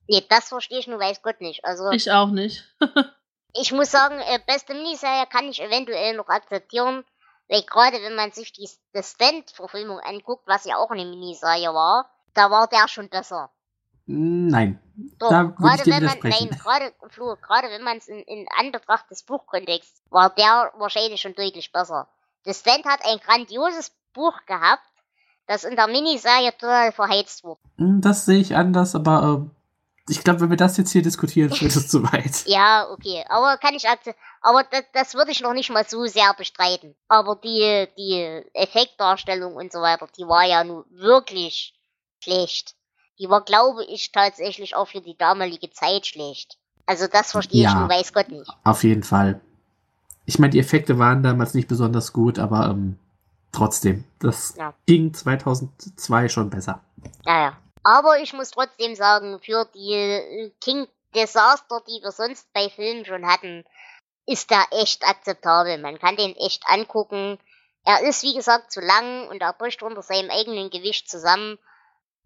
nee, das verstehe ich nur weiß Gott nicht. Also ich, Ich auch nicht. muss sagen, äh, beste Miniserie kann ich eventuell noch akzeptieren. Weil gerade wenn man sich die, die Stand-Verfilmung anguckt, was ja auch eine Miniserie war, da war der schon besser. Nein. Doch, Da gerade wenn man, nein, gerade, Flo, gerade wenn man es in, in Anbetracht des Buchkontexts, war der wahrscheinlich schon deutlich besser. The Stand hat ein grandioses Buch gehabt, das in der Miniserie total verheizt wurde. Hm, Das sehe ich anders, aber äh, ich glaube, wenn wir das jetzt hier diskutieren, wird es zu weit. Ja, okay, aber kann ich. Aber das, das würde ich noch nicht mal so sehr bestreiten. Aber die, die Effektdarstellung und so weiter, die war ja nun wirklich schlecht. Die war, glaube ich, tatsächlich auch für die damalige Zeit schlecht. Also das verstehe ich Ja. nun weiß Gott nicht. Auf jeden Fall. Ich meine, die Effekte waren damals nicht besonders gut, aber ähm, trotzdem, das Ja. ging 2002 schon besser. Naja. Aber ich muss trotzdem sagen, für die King Disaster, die wir sonst bei Filmen schon hatten, ist der echt akzeptabel. Man kann den echt angucken. Er ist, wie gesagt, zu lang und er bricht unter seinem eigenen Gewicht zusammen.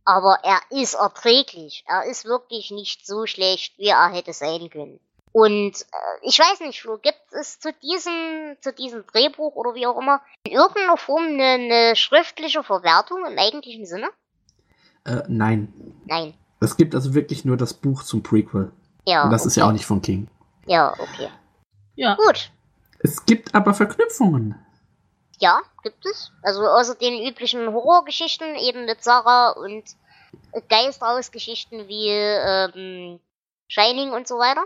Aber er ist erträglich. Er ist wirklich nicht so schlecht, wie er hätte sein können. Und äh, ich weiß nicht, Flo, gibt es zu diesem, zu diesem Drehbuch oder wie auch immer in irgendeiner Form eine, eine schriftliche Verwertung im eigentlichen Sinne? Äh, nein. Nein. Es gibt also wirklich nur das Buch zum Prequel. Ja. Und das ist ja okay. auch nicht von King. Ja, okay. Ja. Gut. Es gibt aber Verknüpfungen. Ja, gibt es. Also außer den üblichen Horrorgeschichten, eben mit Sarah und Geisterhausgeschichten wie ähm, Shining und so weiter.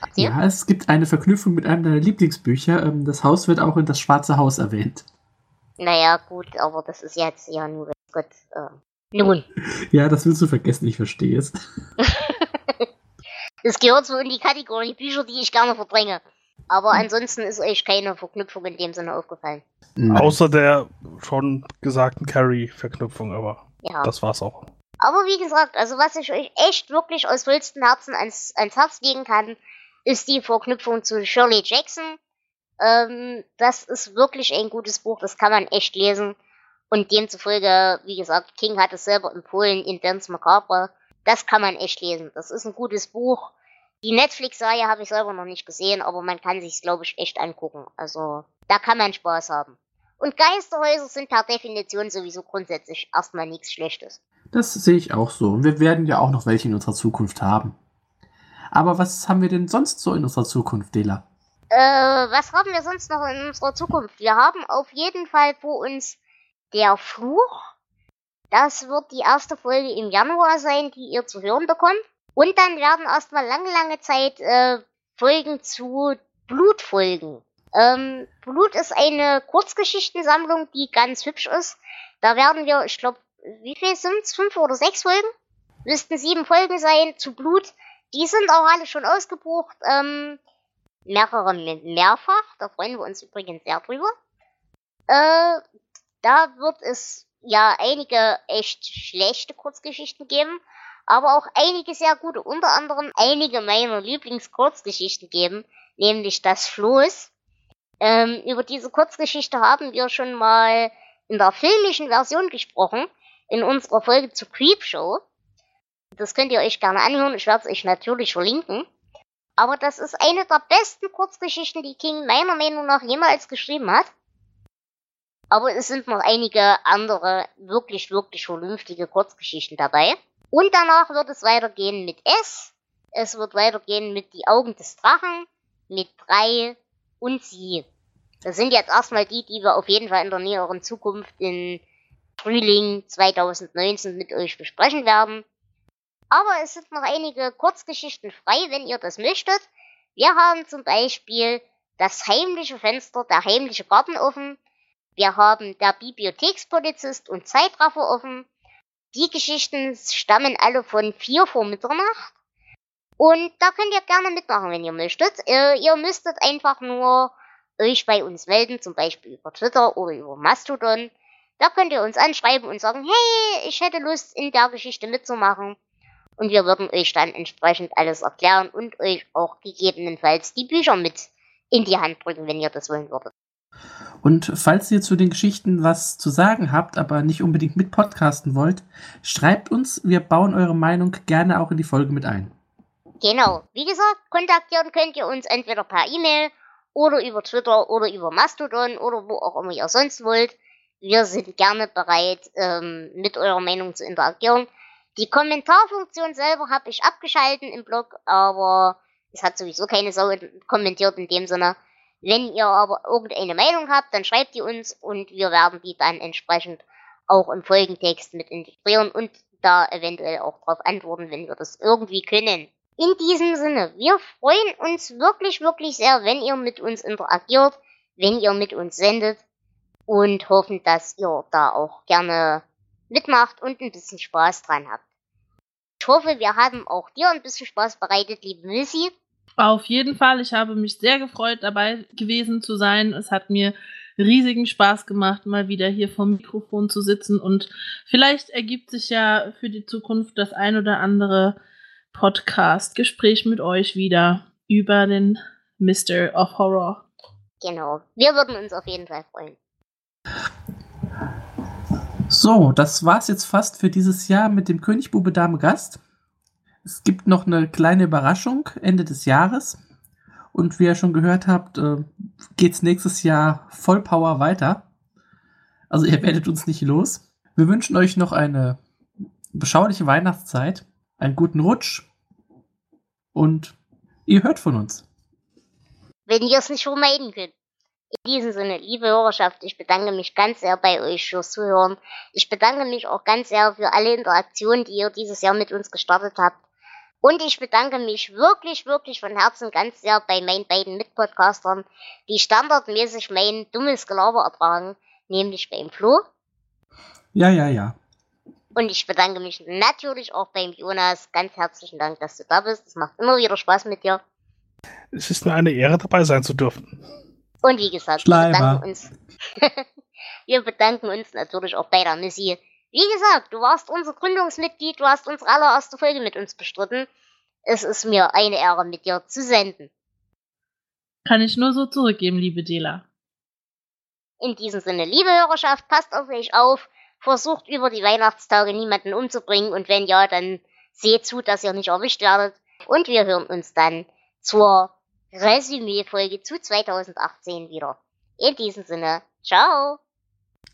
Erzähl. Ja, es gibt eine Verknüpfung mit einem deiner Lieblingsbücher. Ähm, das Haus wird auch in das Schwarze Haus erwähnt. Naja, gut, aber das ist jetzt ja nur, Gott. Äh, nun, Ja, das willst du vergessen, ich verstehe es. es gehört so in die Kategorie Bücher, die ich gerne verdränge. Aber ansonsten ist euch keine Verknüpfung in dem Sinne aufgefallen. Nein. Außer der schon gesagten Carrie-Verknüpfung, aber Ja. das war's auch. Aber wie gesagt, also was ich euch echt wirklich aus vollstem Herzen ans, ans Herz legen kann, ist die Verknüpfung zu Shirley Jackson. Ähm, das ist wirklich ein gutes Buch, das kann man echt lesen. Und demzufolge, wie gesagt, King hat es selber empfohlen in Dance Macabre. Das kann man echt lesen. Das ist ein gutes Buch. Die Netflix-Serie habe ich selber noch nicht gesehen, aber man kann sich's, glaube ich, echt angucken. Also, da kann man Spaß haben. Und Geisterhäuser sind per Definition sowieso grundsätzlich erstmal nichts Schlechtes. Das sehe ich auch so. Wir werden ja auch noch welche in unserer Zukunft haben. Aber was haben wir denn sonst so in unserer Zukunft, Dela? Äh, was haben wir sonst noch in unserer Zukunft? Wir haben auf jeden Fall vor uns der Fluch. Das wird die erste Folge im Januar sein, die ihr zu hören bekommt. Und dann werden erstmal lange, lange Zeit äh, Folgen zu Blut folgen. Ähm, Blut ist eine Kurzgeschichtensammlung, die ganz hübsch ist. Da werden wir, ich glaube, wie viel sind's? Fünf oder sechs Folgen? Müssten sieben Folgen sein zu Blut. Die sind auch alle schon ausgebucht. Ähm, mehrere mehrfach. Da freuen wir uns übrigens sehr drüber. Äh, da wird es ja einige echt schlechte Kurzgeschichten geben, aber auch einige sehr gute. Unter anderem einige meiner Lieblingskurzgeschichten geben, nämlich das Floß. Ähm, über diese Kurzgeschichte haben wir schon mal in der filmischen Version gesprochen, in unserer Folge zu Creepshow. Das könnt ihr euch gerne anhören, ich werde es euch natürlich verlinken. Aber das ist eine der besten Kurzgeschichten, die King meiner Meinung nach jemals geschrieben hat. Aber es sind noch einige andere wirklich, wirklich vernünftige Kurzgeschichten dabei. Und danach wird es weitergehen mit S. Es wird weitergehen mit Die Augen des Drachen, mit drei und sie. Das sind jetzt erstmal die, die wir auf jeden Fall in der näheren Zukunft in Frühling 2019 mit euch besprechen werden. Aber es sind noch einige Kurzgeschichten frei, wenn ihr das möchtet. Wir haben zum Beispiel das heimliche Fenster, der heimliche Garten offen. Wir haben der Bibliothekspolizist und Zeitraffer offen. Die Geschichten stammen alle von 4 vor Mitternacht. Und da könnt ihr gerne mitmachen, wenn ihr möchtet. Äh, ihr müsstet einfach nur euch bei uns melden, zum Beispiel über Twitter oder über Mastodon. Da könnt ihr uns anschreiben und sagen, hey, ich hätte Lust, in der Geschichte mitzumachen. Und wir würden euch dann entsprechend alles erklären und euch auch gegebenenfalls die Bücher mit in die Hand drücken, wenn ihr das wollen würdet. Und falls ihr zu den Geschichten was zu sagen habt, aber nicht unbedingt mit podcasten wollt, schreibt uns, wir bauen eure Meinung gerne auch in die Folge mit ein. Genau, wie gesagt, kontaktieren könnt ihr uns entweder per E-Mail oder über Twitter oder über Mastodon oder wo auch immer ihr sonst wollt. Wir sind gerne bereit, ähm, mit eurer Meinung zu interagieren. Die Kommentarfunktion selber habe ich abgeschalten im Blog, aber es hat sowieso keine Sau kommentiert in dem Sinne. Wenn ihr aber irgendeine Meinung habt, dann schreibt die uns und wir werden die dann entsprechend auch im Folgentext mit integrieren und da eventuell auch darauf antworten, wenn wir das irgendwie können. In diesem Sinne, wir freuen uns wirklich, wirklich sehr, wenn ihr mit uns interagiert, wenn ihr mit uns sendet und hoffen, dass ihr da auch gerne mitmacht und ein bisschen Spaß dran habt. Ich hoffe, wir haben auch dir ein bisschen Spaß bereitet, liebe Missy. Auf jeden Fall, ich habe mich sehr gefreut, dabei gewesen zu sein. Es hat mir riesigen Spaß gemacht, mal wieder hier vom Mikrofon zu sitzen und vielleicht ergibt sich ja für die Zukunft das ein oder andere Podcast-Gespräch mit euch wieder über den Mr. of Horror. Genau. Wir würden uns auf jeden Fall freuen. So, das war's jetzt fast für dieses Jahr mit dem König Bube Dame Gast. Es gibt noch eine kleine Überraschung Ende des Jahres. Und wie ihr schon gehört habt, äh, geht's nächstes Jahr voll Power weiter. Also ihr werdet uns nicht los. Wir wünschen euch noch eine beschauliche Weihnachtszeit einen guten Rutsch und ihr hört von uns. Wenn ihr es nicht vermeiden könnt. In diesem Sinne, liebe Hörerschaft, ich bedanke mich ganz sehr bei euch fürs Zuhören. Ich bedanke mich auch ganz sehr für alle Interaktionen, die ihr dieses Jahr mit uns gestartet habt. Und ich bedanke mich wirklich, wirklich von Herzen ganz sehr bei meinen beiden Mitpodcastern, die standardmäßig mein dummes Gelaber ertragen, nämlich beim Flo. Ja, ja, ja. Und ich bedanke mich natürlich auch beim Jonas. Ganz herzlichen Dank, dass du da bist. Es macht immer wieder Spaß mit dir. Es ist mir eine Ehre, dabei sein zu dürfen. Und wie gesagt, wir bedanken, uns, wir bedanken uns natürlich auch bei der Missy. Wie gesagt, du warst unser Gründungsmitglied, du hast unsere allererste Folge mit uns bestritten. Es ist mir eine Ehre, mit dir zu senden. Kann ich nur so zurückgeben, liebe Dela. In diesem Sinne, liebe Hörerschaft, passt auf euch auf versucht über die Weihnachtstage niemanden umzubringen und wenn ja, dann seht zu, dass ihr nicht erwischt werdet. Und wir hören uns dann zur Resümee-Folge zu 2018 wieder. In diesem Sinne, ciao.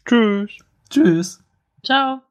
Tschüss. Tschüss. Ciao.